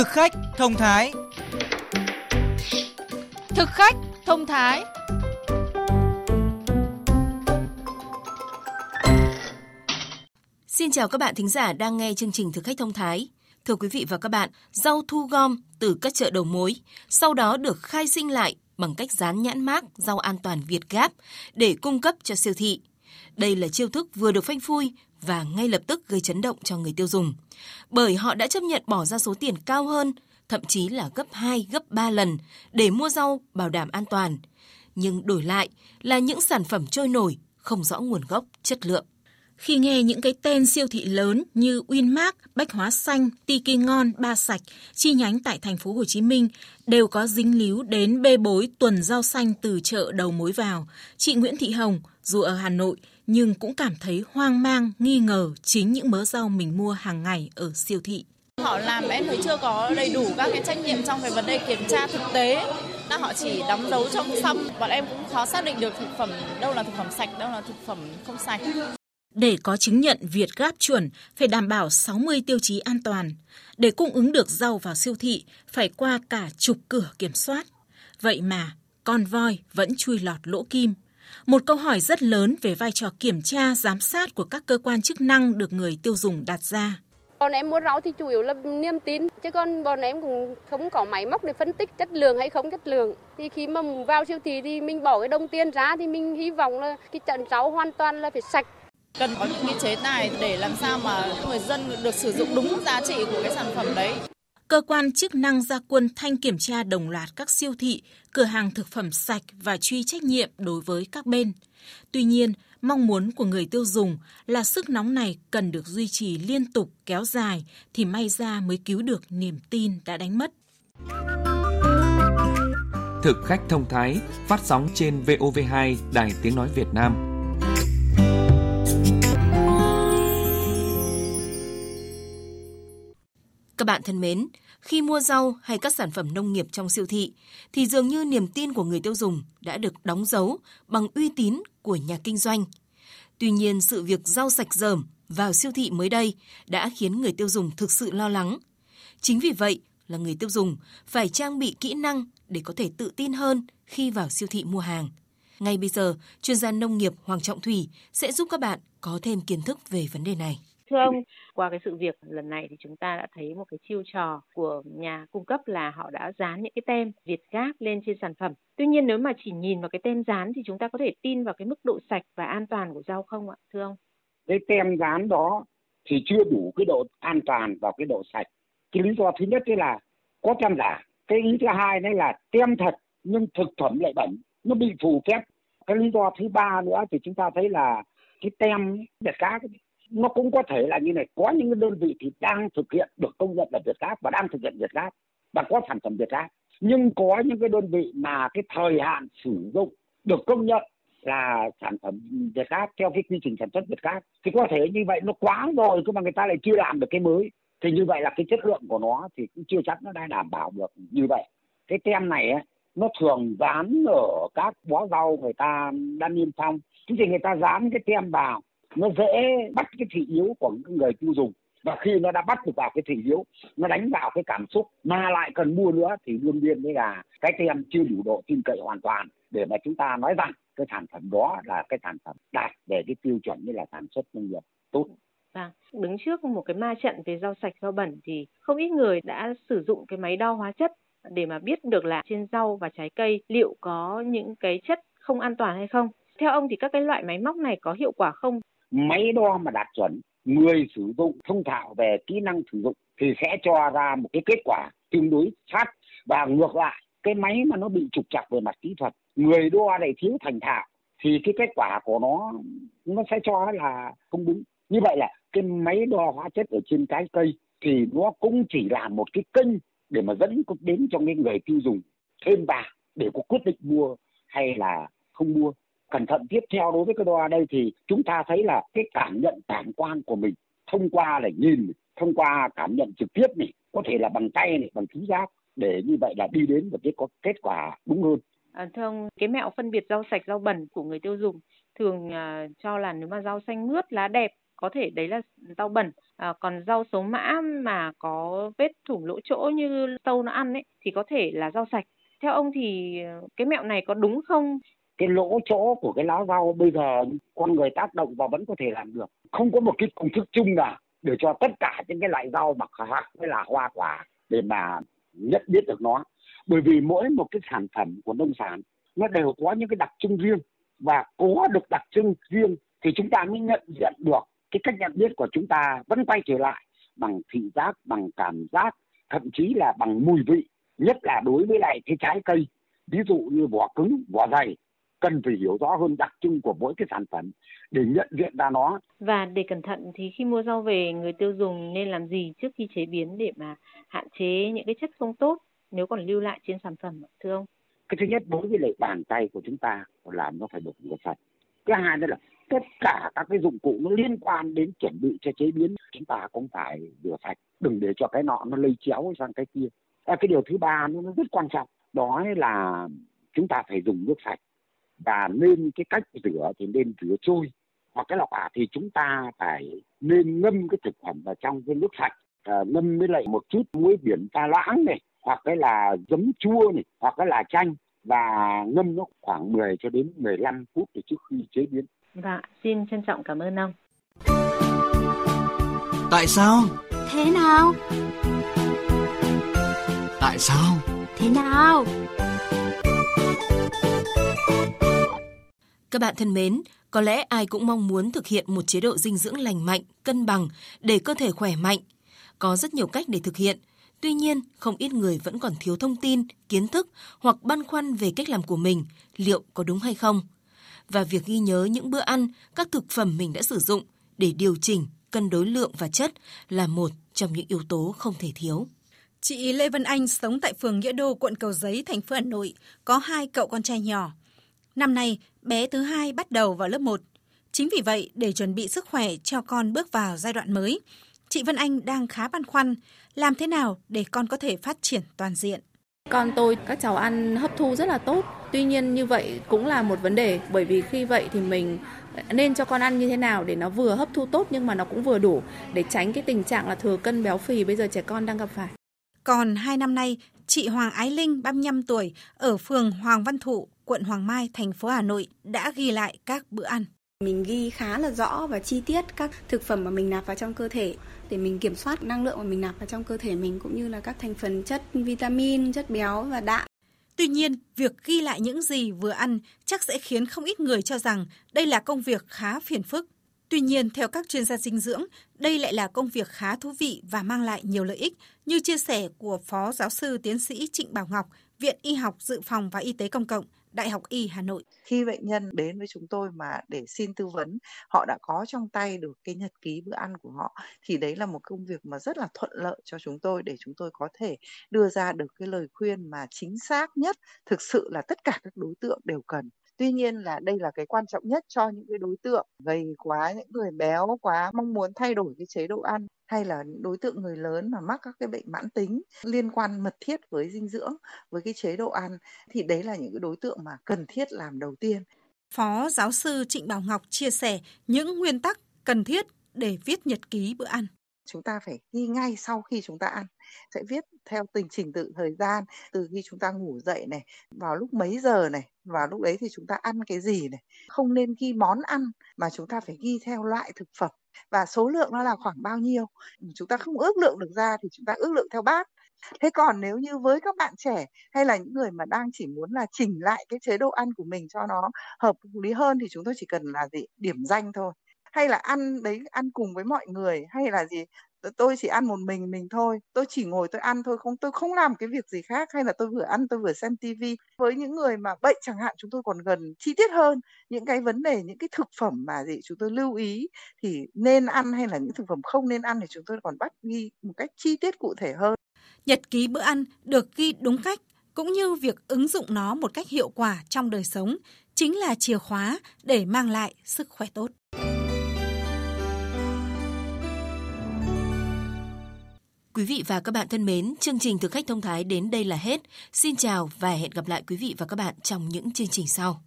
Thực khách thông thái Thực khách thông thái Xin chào các bạn thính giả đang nghe chương trình Thực khách thông thái. Thưa quý vị và các bạn, rau thu gom từ các chợ đầu mối, sau đó được khai sinh lại bằng cách dán nhãn mác rau an toàn Việt Gáp để cung cấp cho siêu thị. Đây là chiêu thức vừa được phanh phui và ngay lập tức gây chấn động cho người tiêu dùng. Bởi họ đã chấp nhận bỏ ra số tiền cao hơn, thậm chí là gấp 2, gấp 3 lần để mua rau bảo đảm an toàn. Nhưng đổi lại là những sản phẩm trôi nổi, không rõ nguồn gốc, chất lượng. Khi nghe những cái tên siêu thị lớn như Winmart, Bách Hóa Xanh, Tiki Ngon, Ba Sạch, chi nhánh tại thành phố Hồ Chí Minh đều có dính líu đến bê bối tuần rau xanh từ chợ đầu mối vào, chị Nguyễn Thị Hồng dù ở Hà Nội nhưng cũng cảm thấy hoang mang, nghi ngờ chính những mớ rau mình mua hàng ngày ở siêu thị. Họ làm em thấy chưa có đầy đủ các cái trách nhiệm trong cái vấn đề kiểm tra thực tế. Là họ chỉ đóng dấu trong xăm. Bọn em cũng khó xác định được thực phẩm đâu là thực phẩm sạch, đâu là thực phẩm không sạch. Để có chứng nhận Việt Gáp chuẩn, phải đảm bảo 60 tiêu chí an toàn. Để cung ứng được rau vào siêu thị, phải qua cả chục cửa kiểm soát. Vậy mà, con voi vẫn chui lọt lỗ kim. Một câu hỏi rất lớn về vai trò kiểm tra, giám sát của các cơ quan chức năng được người tiêu dùng đặt ra. Bọn em mua rau thì chủ yếu là niềm tin, chứ còn bọn em cũng không có máy móc để phân tích chất lượng hay không chất lượng. Thì khi mà vào siêu thị thì mình bỏ cái đồng tiền ra thì mình hy vọng là cái trận rau hoàn toàn là phải sạch, Cần có những cái chế tài để làm sao mà người dân được sử dụng đúng giá trị của cái sản phẩm đấy. Cơ quan chức năng ra quân thanh kiểm tra đồng loạt các siêu thị, cửa hàng thực phẩm sạch và truy trách nhiệm đối với các bên. Tuy nhiên, mong muốn của người tiêu dùng là sức nóng này cần được duy trì liên tục kéo dài thì may ra mới cứu được niềm tin đã đánh mất. Thực khách thông thái phát sóng trên VOV2 Đài Tiếng Nói Việt Nam bạn thân mến, khi mua rau hay các sản phẩm nông nghiệp trong siêu thị thì dường như niềm tin của người tiêu dùng đã được đóng dấu bằng uy tín của nhà kinh doanh. Tuy nhiên, sự việc rau sạch dởm vào siêu thị mới đây đã khiến người tiêu dùng thực sự lo lắng. Chính vì vậy là người tiêu dùng phải trang bị kỹ năng để có thể tự tin hơn khi vào siêu thị mua hàng. Ngay bây giờ, chuyên gia nông nghiệp Hoàng Trọng Thủy sẽ giúp các bạn có thêm kiến thức về vấn đề này. Thưa ông, qua cái sự việc lần này thì chúng ta đã thấy một cái chiêu trò của nhà cung cấp là họ đã dán những cái tem Việt Gáp lên trên sản phẩm. Tuy nhiên nếu mà chỉ nhìn vào cái tem dán thì chúng ta có thể tin vào cái mức độ sạch và an toàn của rau không ạ, thưa ông? Cái tem dán đó thì chưa đủ cái độ an toàn và cái độ sạch. Cái lý do thứ nhất là có tem giả. Cái ý thứ hai đấy là tem thật nhưng thực phẩm lại bẩn, nó bị phù phép. Cái lý do thứ ba nữa thì chúng ta thấy là cái tem Việt Gáp nó cũng có thể là như này có những đơn vị thì đang thực hiện được công nhận là Việt Gáp và đang thực hiện Việt Gáp và có sản phẩm Việt Gáp. Nhưng có những cái đơn vị mà cái thời hạn sử dụng được công nhận là sản phẩm Việt Gáp theo cái quy trình sản xuất Việt Gáp thì có thể như vậy nó quá rồi cơ mà người ta lại chưa làm được cái mới. Thì như vậy là cái chất lượng của nó thì cũng chưa chắc nó đã đảm bảo được. Như vậy cái tem này ấy, nó thường dán ở các bó rau người ta đang niêm phong. Thế thì người ta dán cái tem vào nó dễ bắt cái thị hiếu của người tiêu dùng và khi nó đã bắt được vào cái thị hiếu nó đánh vào cái cảm xúc mà lại cần mua nữa thì đương nhiên với là cái tem chưa đủ độ tin cậy hoàn toàn để mà chúng ta nói rằng cái sản phẩm đó là cái sản phẩm đạt về cái tiêu chuẩn như là sản xuất nông nghiệp tốt Vâng, đứng trước một cái ma trận về rau sạch rau bẩn thì không ít người đã sử dụng cái máy đo hóa chất để mà biết được là trên rau và trái cây liệu có những cái chất không an toàn hay không. Theo ông thì các cái loại máy móc này có hiệu quả không? Máy đo mà đạt chuẩn, người sử dụng thông thạo về kỹ năng sử dụng thì sẽ cho ra một cái kết quả tương đối sát. Và ngược lại, cái máy mà nó bị trục trặc về mặt kỹ thuật, người đo lại thiếu thành thạo thì cái kết quả của nó nó sẽ cho là không đúng. Như vậy là cái máy đo hóa chất ở trên trái cây thì nó cũng chỉ là một cái kênh để mà dẫn đến cho cái người tiêu dùng thêm vào để có quyết định mua hay là không mua cẩn thận tiếp theo đối với cái đo đây thì chúng ta thấy là cái cảm nhận cảm quan của mình thông qua là nhìn thông qua cảm nhận trực tiếp này có thể là bằng tay này bằng thính giác để như vậy là đi đến một cái có kết quả đúng hơn. À, thưa ông, cái mẹo phân biệt rau sạch rau bẩn của người tiêu dùng thường à, cho là nếu mà rau xanh mướt lá đẹp có thể đấy là rau bẩn. À, còn rau số mã mà có vết thủng lỗ chỗ như sâu nó ăn ấy thì có thể là rau sạch. Theo ông thì à, cái mẹo này có đúng không? Cái lỗ chỗ của cái lá rau bây giờ con người tác động vào vẫn có thể làm được. Không có một cái công thức chung nào để cho tất cả những cái loại rau mà hạt với là hoa quả để mà nhận biết được nó. Bởi vì mỗi một cái sản phẩm của nông sản nó đều có những cái đặc trưng riêng. Và có được đặc trưng riêng thì chúng ta mới nhận diện được cái cách nhận biết của chúng ta vẫn quay trở lại bằng thị giác, bằng cảm giác, thậm chí là bằng mùi vị. Nhất là đối với lại cái trái cây, ví dụ như vỏ cứng, vỏ dày cần phải hiểu rõ hơn đặc trưng của mỗi cái sản phẩm để nhận diện ra nó. Và để cẩn thận thì khi mua rau về người tiêu dùng nên làm gì trước khi chế biến để mà hạn chế những cái chất không tốt nếu còn lưu lại trên sản phẩm thưa ông? Cái thứ nhất đối với lại bàn tay của chúng ta làm nó phải được rửa sạch. Cái hai nữa là tất cả các cái dụng cụ nó liên quan đến chuẩn bị cho chế biến chúng ta cũng phải rửa sạch đừng để cho cái nọ nó lây chéo sang cái kia à, cái điều thứ ba nó rất quan trọng đó là chúng ta phải dùng nước sạch và nên cái cách rửa thì nên rửa trôi hoặc cái lọc ả thì chúng ta phải nên ngâm cái thực phẩm vào trong cái nước sạch à, ngâm với lại một chút muối biển pha loãng này hoặc cái là giấm chua này hoặc cái là chanh và ngâm nó khoảng 10 cho đến 15 phút để trước khi chế biến. Dạ, xin trân trọng cảm ơn ông. Tại sao? Thế nào? Tại sao? Thế nào? Các bạn thân mến, có lẽ ai cũng mong muốn thực hiện một chế độ dinh dưỡng lành mạnh, cân bằng để cơ thể khỏe mạnh. Có rất nhiều cách để thực hiện. Tuy nhiên, không ít người vẫn còn thiếu thông tin, kiến thức hoặc băn khoăn về cách làm của mình, liệu có đúng hay không. Và việc ghi nhớ những bữa ăn, các thực phẩm mình đã sử dụng để điều chỉnh, cân đối lượng và chất là một trong những yếu tố không thể thiếu. Chị Lê Vân Anh sống tại phường Nghĩa Đô, quận Cầu Giấy, thành phố Hà Nội, có hai cậu con trai nhỏ. Năm nay, bé thứ hai bắt đầu vào lớp 1. Chính vì vậy, để chuẩn bị sức khỏe cho con bước vào giai đoạn mới, chị Vân Anh đang khá băn khoăn làm thế nào để con có thể phát triển toàn diện. Con tôi, các cháu ăn hấp thu rất là tốt. Tuy nhiên như vậy cũng là một vấn đề bởi vì khi vậy thì mình nên cho con ăn như thế nào để nó vừa hấp thu tốt nhưng mà nó cũng vừa đủ để tránh cái tình trạng là thừa cân béo phì bây giờ trẻ con đang gặp phải. Còn hai năm nay, chị Hoàng Ái Linh, 35 tuổi, ở phường Hoàng Văn Thụ, quận Hoàng Mai, thành phố Hà Nội đã ghi lại các bữa ăn. Mình ghi khá là rõ và chi tiết các thực phẩm mà mình nạp vào trong cơ thể để mình kiểm soát năng lượng mà mình nạp vào trong cơ thể mình cũng như là các thành phần chất vitamin, chất béo và đạm. Tuy nhiên, việc ghi lại những gì vừa ăn chắc sẽ khiến không ít người cho rằng đây là công việc khá phiền phức. Tuy nhiên, theo các chuyên gia dinh dưỡng, đây lại là công việc khá thú vị và mang lại nhiều lợi ích, như chia sẻ của Phó Giáo sư Tiến sĩ Trịnh Bảo Ngọc, Viện Y học Dự phòng và Y tế Công cộng, Đại học Y Hà Nội. Khi bệnh nhân đến với chúng tôi mà để xin tư vấn, họ đã có trong tay được cái nhật ký bữa ăn của họ thì đấy là một công việc mà rất là thuận lợi cho chúng tôi để chúng tôi có thể đưa ra được cái lời khuyên mà chính xác nhất, thực sự là tất cả các đối tượng đều cần tuy nhiên là đây là cái quan trọng nhất cho những cái đối tượng gầy quá, những người béo quá, mong muốn thay đổi cái chế độ ăn, hay là những đối tượng người lớn mà mắc các cái bệnh mãn tính liên quan mật thiết với dinh dưỡng, với cái chế độ ăn, thì đấy là những cái đối tượng mà cần thiết làm đầu tiên. Phó giáo sư Trịnh Bảo Ngọc chia sẻ những nguyên tắc cần thiết để viết nhật ký bữa ăn chúng ta phải ghi ngay sau khi chúng ta ăn. Sẽ viết theo tình trình tự thời gian, từ khi chúng ta ngủ dậy này, vào lúc mấy giờ này, vào lúc đấy thì chúng ta ăn cái gì này. Không nên ghi món ăn mà chúng ta phải ghi theo loại thực phẩm. Và số lượng nó là khoảng bao nhiêu? Chúng ta không ước lượng được ra thì chúng ta ước lượng theo bát thế còn nếu như với các bạn trẻ hay là những người mà đang chỉ muốn là chỉnh lại cái chế độ ăn của mình cho nó hợp lý hơn thì chúng tôi chỉ cần là gì? Điểm danh thôi hay là ăn đấy, ăn cùng với mọi người hay là gì? Tôi chỉ ăn một mình mình thôi, tôi chỉ ngồi tôi ăn thôi, không, tôi không làm cái việc gì khác hay là tôi vừa ăn, tôi vừa xem tivi với những người mà bệnh chẳng hạn, chúng tôi còn gần chi tiết hơn, những cái vấn đề, những cái thực phẩm mà gì chúng tôi lưu ý thì nên ăn hay là những thực phẩm không nên ăn thì chúng tôi còn bắt ghi một cách chi tiết cụ thể hơn. Nhật ký bữa ăn được ghi đúng cách, cũng như việc ứng dụng nó một cách hiệu quả trong đời sống, chính là chìa khóa để mang lại sức khỏe tốt. Quý vị và các bạn thân mến, chương trình thực khách thông thái đến đây là hết. Xin chào và hẹn gặp lại quý vị và các bạn trong những chương trình sau.